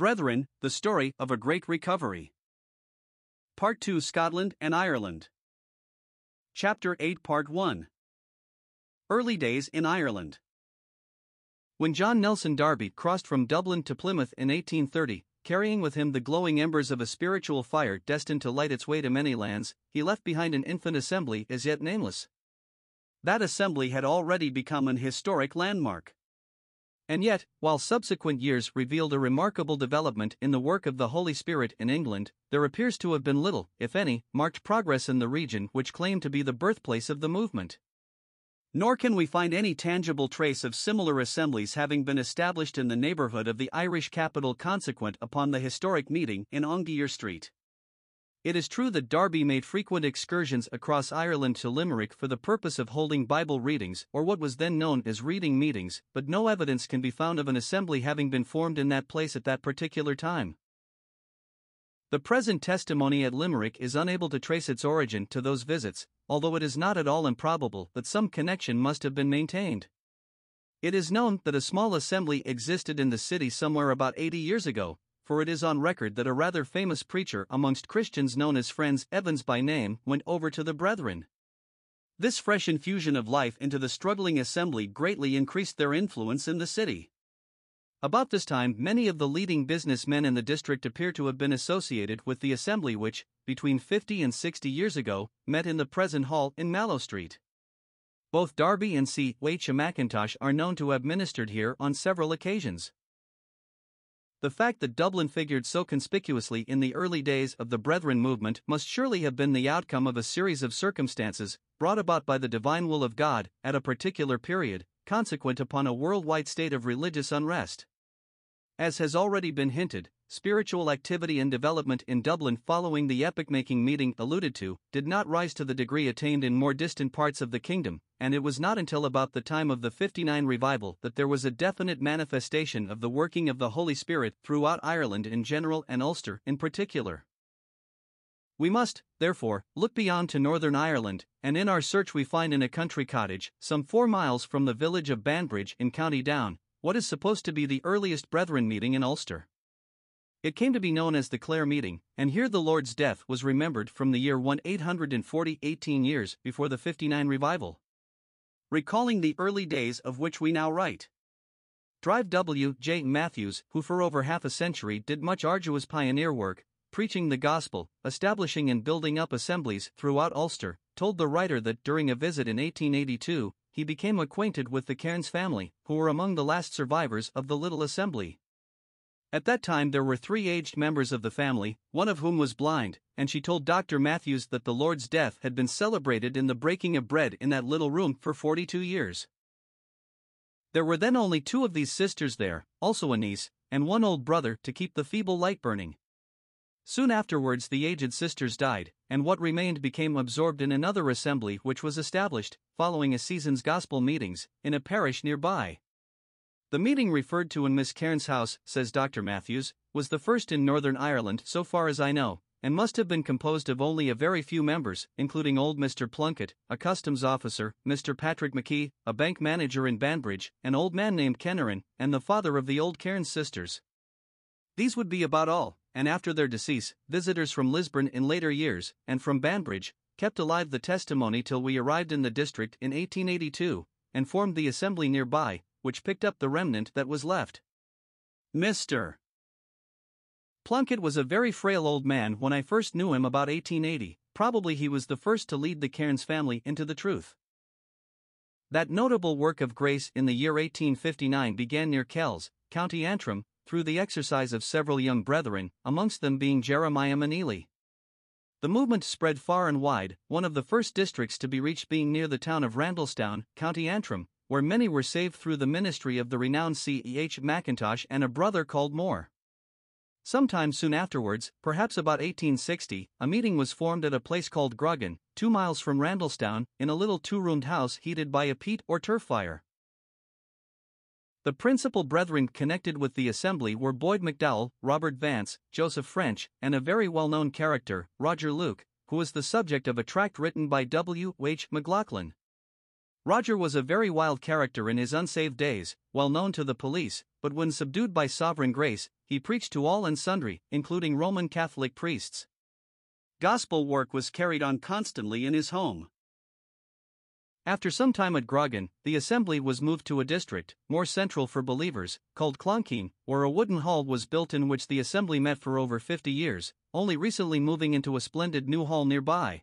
Brethren, the story of a great recovery. Part 2 Scotland and Ireland. Chapter 8, Part 1 Early Days in Ireland. When John Nelson Darby crossed from Dublin to Plymouth in 1830, carrying with him the glowing embers of a spiritual fire destined to light its way to many lands, he left behind an infant assembly as yet nameless. That assembly had already become an historic landmark. And yet, while subsequent years revealed a remarkable development in the work of the Holy Spirit in England, there appears to have been little, if any, marked progress in the region which claimed to be the birthplace of the movement. Nor can we find any tangible trace of similar assemblies having been established in the neighborhood of the Irish capital consequent upon the historic meeting in Aungier Street. It is true that Darby made frequent excursions across Ireland to Limerick for the purpose of holding Bible readings or what was then known as reading meetings, but no evidence can be found of an assembly having been formed in that place at that particular time. The present testimony at Limerick is unable to trace its origin to those visits, although it is not at all improbable that some connection must have been maintained. It is known that a small assembly existed in the city somewhere about 80 years ago, for it is on record that a rather famous preacher amongst Christians known as Friends Evans by name went over to the Brethren. This fresh infusion of life into the struggling assembly greatly increased their influence in the city. About this time, many of the leading businessmen in the district appear to have been associated with the assembly which, between 50 and 60 years ago, met in the present hall in Mallow Street. Both Darby and C. H. Mackintosh are known to have ministered here on several occasions. The fact that Dublin figured so conspicuously in the early days of the Brethren movement must surely have been the outcome of a series of circumstances, brought about by the divine will of God, at a particular period, consequent upon a worldwide state of religious unrest. As has already been hinted, spiritual activity and development in Dublin following the epoch making meeting alluded to did not rise to the degree attained in more distant parts of the kingdom, and it was not until about the time of the 59 revival that there was a definite manifestation of the working of the Holy Spirit throughout Ireland in general and Ulster in particular. We must, therefore, look beyond to Northern Ireland, and in our search we find in a country cottage, some four miles from the village of Banbridge in County Down, what is supposed to be the earliest Brethren meeting in Ulster. It came to be known as the Clare meeting, and here the Lord's death was remembered from the year 1840, 18 years before the 59 revival recalling the early days of which we now write. Drive W. J. Matthews, who for over half a century did much arduous pioneer work, preaching the gospel, establishing and building up assemblies throughout Ulster, told the writer that during a visit in 1882, he became acquainted with the Cairns family, who were among the last survivors of the little assembly. At that time, there were three aged members of the family, one of whom was blind, and she told Dr. Matthews that the Lord's death had been celebrated in the breaking of bread in that little room for 42 years. There were then only two of these sisters there, also a niece, and one old brother to keep the feeble light burning. Soon afterwards, the aged sisters died, and what remained became absorbed in another assembly which was established, following a season's gospel meetings, in a parish nearby. The meeting referred to in Miss Cairns' house, says Dr. Matthews, was the first in Northern Ireland so far as I know, and must have been composed of only a very few members, including old Mr. Plunkett, a customs officer, Mr. Patrick McKee, a bank manager in Banbridge, an old man named Kennerin, and the father of the old Cairns sisters. These would be about all, and after their decease, visitors from Lisburn in later years, and from Banbridge, kept alive the testimony till we arrived in the district in 1882, and formed the assembly nearby, which picked up the remnant that was left. Mr. Plunkett was a very frail old man when I first knew him about 1880, probably he was the first to lead the Cairns family into the truth. That notable work of grace in the year 1859 began near Kells, County Antrim, through the exercise of several young brethren, amongst them being Jeremiah Meneely. The movement spread far and wide, one of the first districts to be reached being near the town of Randalstown, County Antrim, where many were saved through the ministry of the renowned C. H. Mackintosh and a brother called Moore. Sometime soon afterwards, perhaps about 1860, a meeting was formed at a place called Groggan, two miles from Randalstown, in a little two roomed house heated by a peat or turf fire. The principal brethren connected with the assembly were Boyd McDowell, Robert Vance, Joseph French, and a very well known character, Roger Luke, who was the subject of a tract written by W. H. McLaughlin. Roger was a very wild character in his unsaved days, well known to the police, but when subdued by sovereign grace, he preached to all and sundry, including Roman Catholic priests. Gospel work was carried on constantly in his home. After some time at Groggan, the assembly was moved to a district, more central for believers, called Clonkeen, where a wooden hall was built in which the assembly met for over 50 years, only recently moving into a splendid new hall nearby.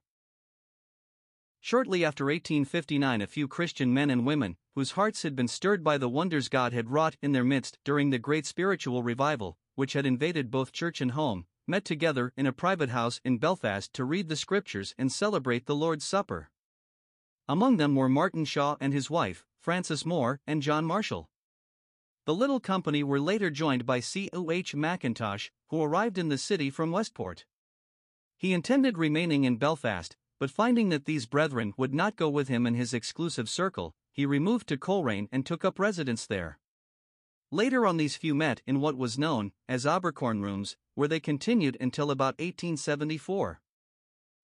Shortly after 1859, a few Christian men and women, whose hearts had been stirred by the wonders God had wrought in their midst during the great spiritual revival, which had invaded both church and home, met together in a private house in Belfast to read the scriptures and celebrate the Lord's Supper. Among them were Martin Shaw and his wife, Frances Moore, and John Marshall. The little company were later joined by C. O. H. Mackintosh, who arrived in the city from Westport. He intended remaining in Belfast, but finding that these brethren would not go with him in his exclusive circle, he removed to Coleraine and took up residence there. Later on, these few met in what was known as Abercorn Rooms, where they continued until about 1874.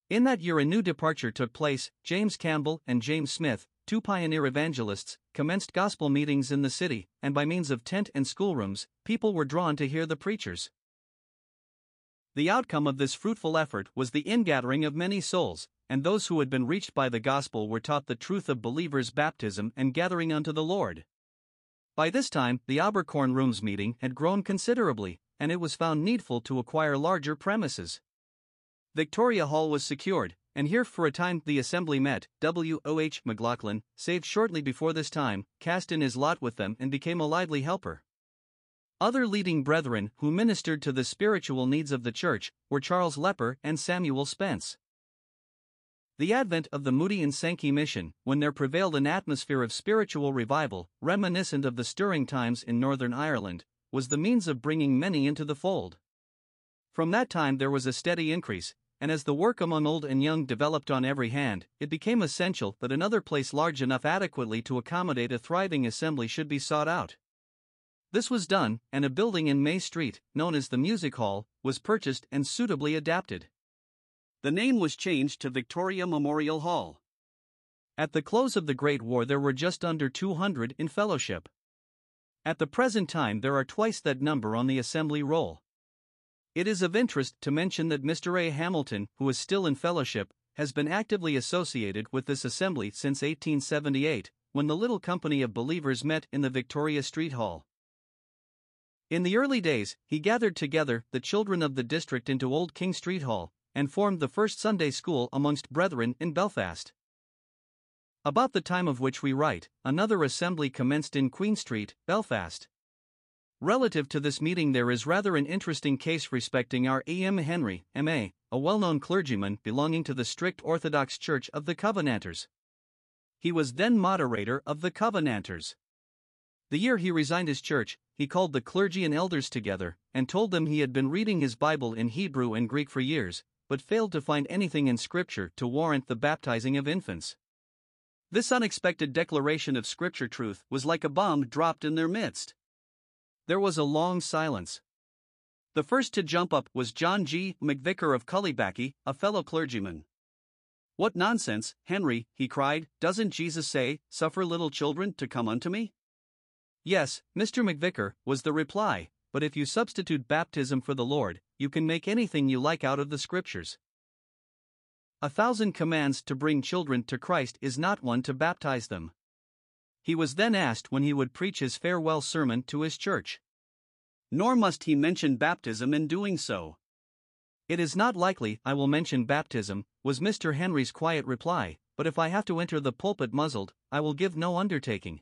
In that year, a new departure took place. James Campbell and James Smith, two pioneer evangelists, commenced gospel meetings in the city, and by means of tent and schoolrooms, people were drawn to hear the preachers. The outcome of this fruitful effort was the ingathering of many souls, and those who had been reached by the gospel were taught the truth of believers' baptism and gathering unto the Lord. By this time, the Abercorn Rooms meeting had grown considerably, and it was found needful to acquire larger premises. Victoria Hall was secured, and here for a time the assembly met. W. O. H. McLaughlin, saved shortly before this time, cast in his lot with them and became a lively helper. Other leading brethren who ministered to the spiritual needs of the church were Charles Lepper and Samuel Spence. The advent of the Moody and Sankey mission, when there prevailed an atmosphere of spiritual revival, reminiscent of the stirring times in Northern Ireland, was the means of bringing many into the fold. From that time there was a steady increase, and as the work among old and young developed on every hand, it became essential that another place large enough adequately to accommodate a thriving assembly should be sought out. This was done, and a building in May Street, known as the Music Hall, was purchased and suitably adapted. The name was changed to Victoria Memorial Hall. At the close of the Great War, there were just under 200 in fellowship. At the present time, there are twice that number on the assembly roll. It is of interest to mention that Mr. A. Hamilton, who is still in fellowship, has been actively associated with this assembly since 1878, when the little company of believers met in the Victoria Street Hall. In the early days, he gathered together the children of the district into Old King Street Hall, and formed the first Sunday school amongst brethren in Belfast. About the time of which we write, another assembly commenced in Queen Street, Belfast. Relative to this meeting, there is rather an interesting case respecting our E. M. Henry, M.A., a well known clergyman belonging to the strict Orthodox Church of the Covenanters. He was then moderator of the Covenanters. The year he resigned his church, he called the clergy and elders together and told them he had been reading his Bible in Hebrew and Greek for years, but failed to find anything in Scripture to warrant the baptizing of infants. This unexpected declaration of Scripture truth was like a bomb dropped in their midst. There was a long silence. The first to jump up was John G. McVicker of Cullybackey, a fellow clergyman. What nonsense, Henry, he cried, doesn't Jesus say, Suffer little children to come unto me? Yes, Mr. McVicker, was the reply, but if you substitute baptism for the Lord, you can make anything you like out of the scriptures. A thousand commands to bring children to Christ is not one to baptize them. He was then asked when he would preach his farewell sermon to his church. Nor must he mention baptism in doing so. It is not likely I will mention baptism, was Mr. Henry's quiet reply, but if I have to enter the pulpit muzzled, I will give no undertaking.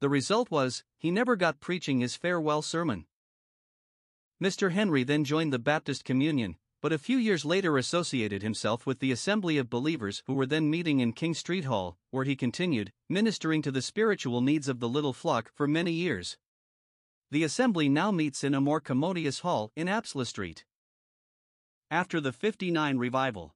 The result was, he never got preaching his farewell sermon. Mr. Henry then joined the Baptist Communion, but a few years later associated himself with the Assembly of Believers who were then meeting in King Street Hall, where he continued, ministering to the spiritual needs of the little flock for many years. The Assembly now meets in a more commodious hall in Apsley Street. After the 59 revival.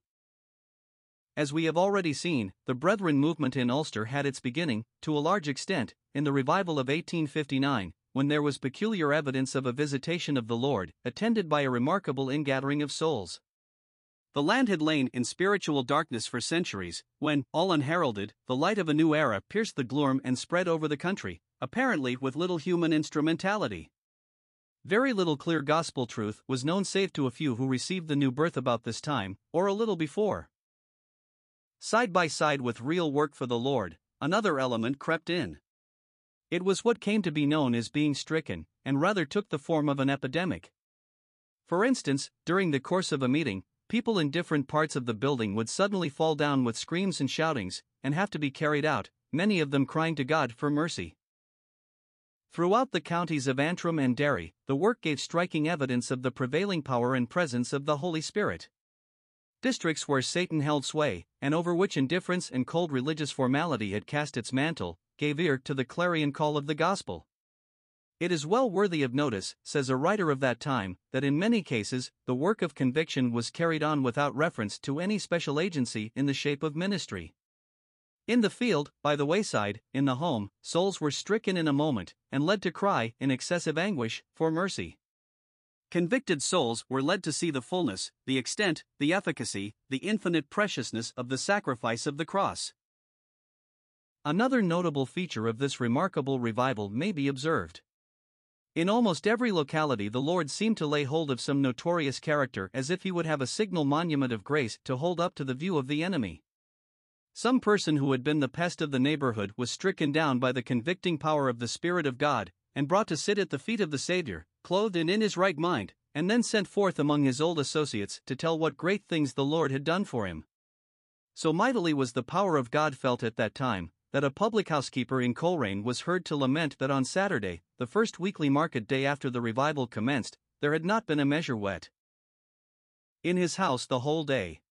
As we have already seen, the Brethren movement in Ulster had its beginning, to a large extent, in the revival of 1859, when there was peculiar evidence of a visitation of the Lord, attended by a remarkable ingathering of souls. The land had lain in spiritual darkness for centuries, when, all unheralded, the light of a new era pierced the gloom and spread over the country, apparently with little human instrumentality. Very little clear gospel truth was known save to a few who received the new birth about this time, or a little before. Side by side with real work for the Lord, another element crept in. It was what came to be known as being stricken, and rather took the form of an epidemic. For instance, during the course of a meeting, people in different parts of the building would suddenly fall down with screams and shoutings, and have to be carried out, many of them crying to God for mercy. Throughout the counties of Antrim and Derry, the work gave striking evidence of the prevailing power and presence of the Holy Spirit. Districts where Satan held sway, and over which indifference and cold religious formality had cast its mantle, gave ear to the clarion call of the gospel. It is well worthy of notice, says a writer of that time, that in many cases, the work of conviction was carried on without reference to any special agency in the shape of ministry. In the field, by the wayside, in the home, souls were stricken in a moment, and led to cry, in excessive anguish, for mercy. Convicted souls were led to see the fullness, the extent, the efficacy, the infinite preciousness of the sacrifice of the cross. Another notable feature of this remarkable revival may be observed. In almost every locality, the Lord seemed to lay hold of some notorious character as if he would have a signal monument of grace to hold up to the view of the enemy. Some person who had been the pest of the neighborhood was stricken down by the convicting power of the Spirit of God, and brought to sit at the feet of the Savior, clothed and in his right mind, and then sent forth among his old associates to tell what great things the Lord had done for him. So mightily was the power of God felt at that time, that a public house keeper in Coleraine was heard to lament that on Saturday, the first weekly market day after the revival commenced, there had not been a measure wet in his house the whole day.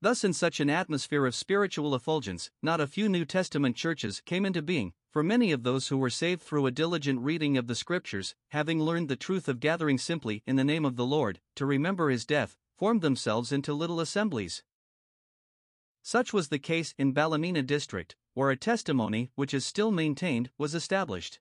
Thus, in such an atmosphere of spiritual effulgence, not a few New Testament churches came into being, for many of those who were saved through a diligent reading of the Scriptures, having learned the truth of gathering simply in the name of the Lord, to remember his death, formed themselves into little assemblies. Such was the case in Ballymena district, where a testimony, which is still maintained, was established.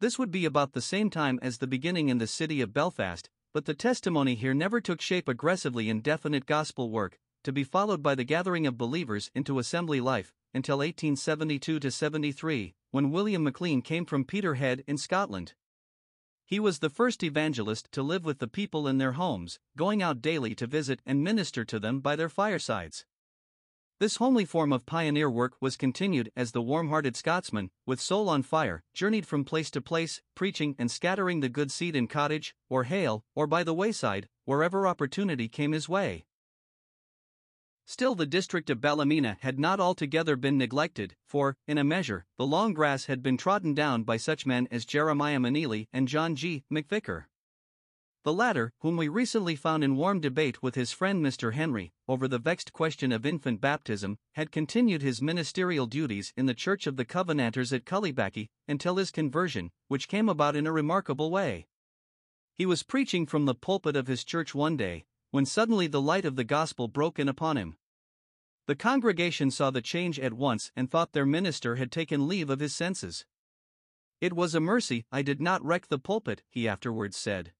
This would be about the same time as the beginning in the city of Belfast, but the testimony here never took shape aggressively in definite gospel work, to be followed by the gathering of believers into assembly life, until 1872 73, when William McLean came from Peterhead in Scotland. He was the first evangelist to live with the people in their homes, going out daily to visit and minister to them by their firesides. This homely form of pioneer work was continued as the warm hearted Scotsman, with soul on fire, journeyed from place to place, preaching and scattering the good seed in cottage, or hale, or by the wayside, wherever opportunity came his way. Still, the district of Ballymena had not altogether been neglected, for, in a measure, the long grass had been trodden down by such men as Jeremiah Meneely and John G. McVicker. The latter, whom we recently found in warm debate with his friend Mr. Henry, over the vexed question of infant baptism, had continued his ministerial duties in the Church of the Covenanters at Cullybackey until his conversion, which came about in a remarkable way. He was preaching from the pulpit of his church one day, when suddenly the light of the gospel broke in upon him. The congregation saw the change at once and thought their minister had taken leave of his senses. It was a mercy I did not wreck the pulpit, he afterwards said.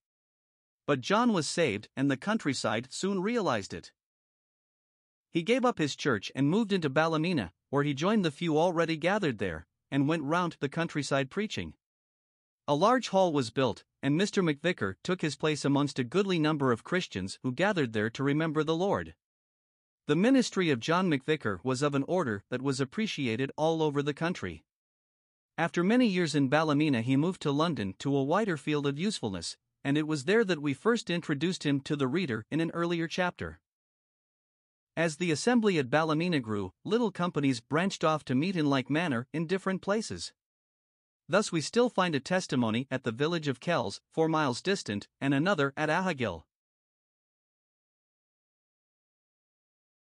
But John was saved, and the countryside soon realized it. He gave up his church and moved into Ballymena, where he joined the few already gathered there, and went round the countryside preaching. A large hall was built, and Mr. McVicker took his place amongst a goodly number of Christians who gathered there to remember the Lord. The ministry of John McVicker was of an order that was appreciated all over the country. After many years in Ballymena, he moved to London to a wider field of usefulness, and it was there that we first introduced him to the reader in an earlier chapter. As the assembly at Ballymena grew, little companies branched off to meet in like manner in different places. Thus, we still find a testimony at the village of Kells, four miles distant, and another at Ahoghill.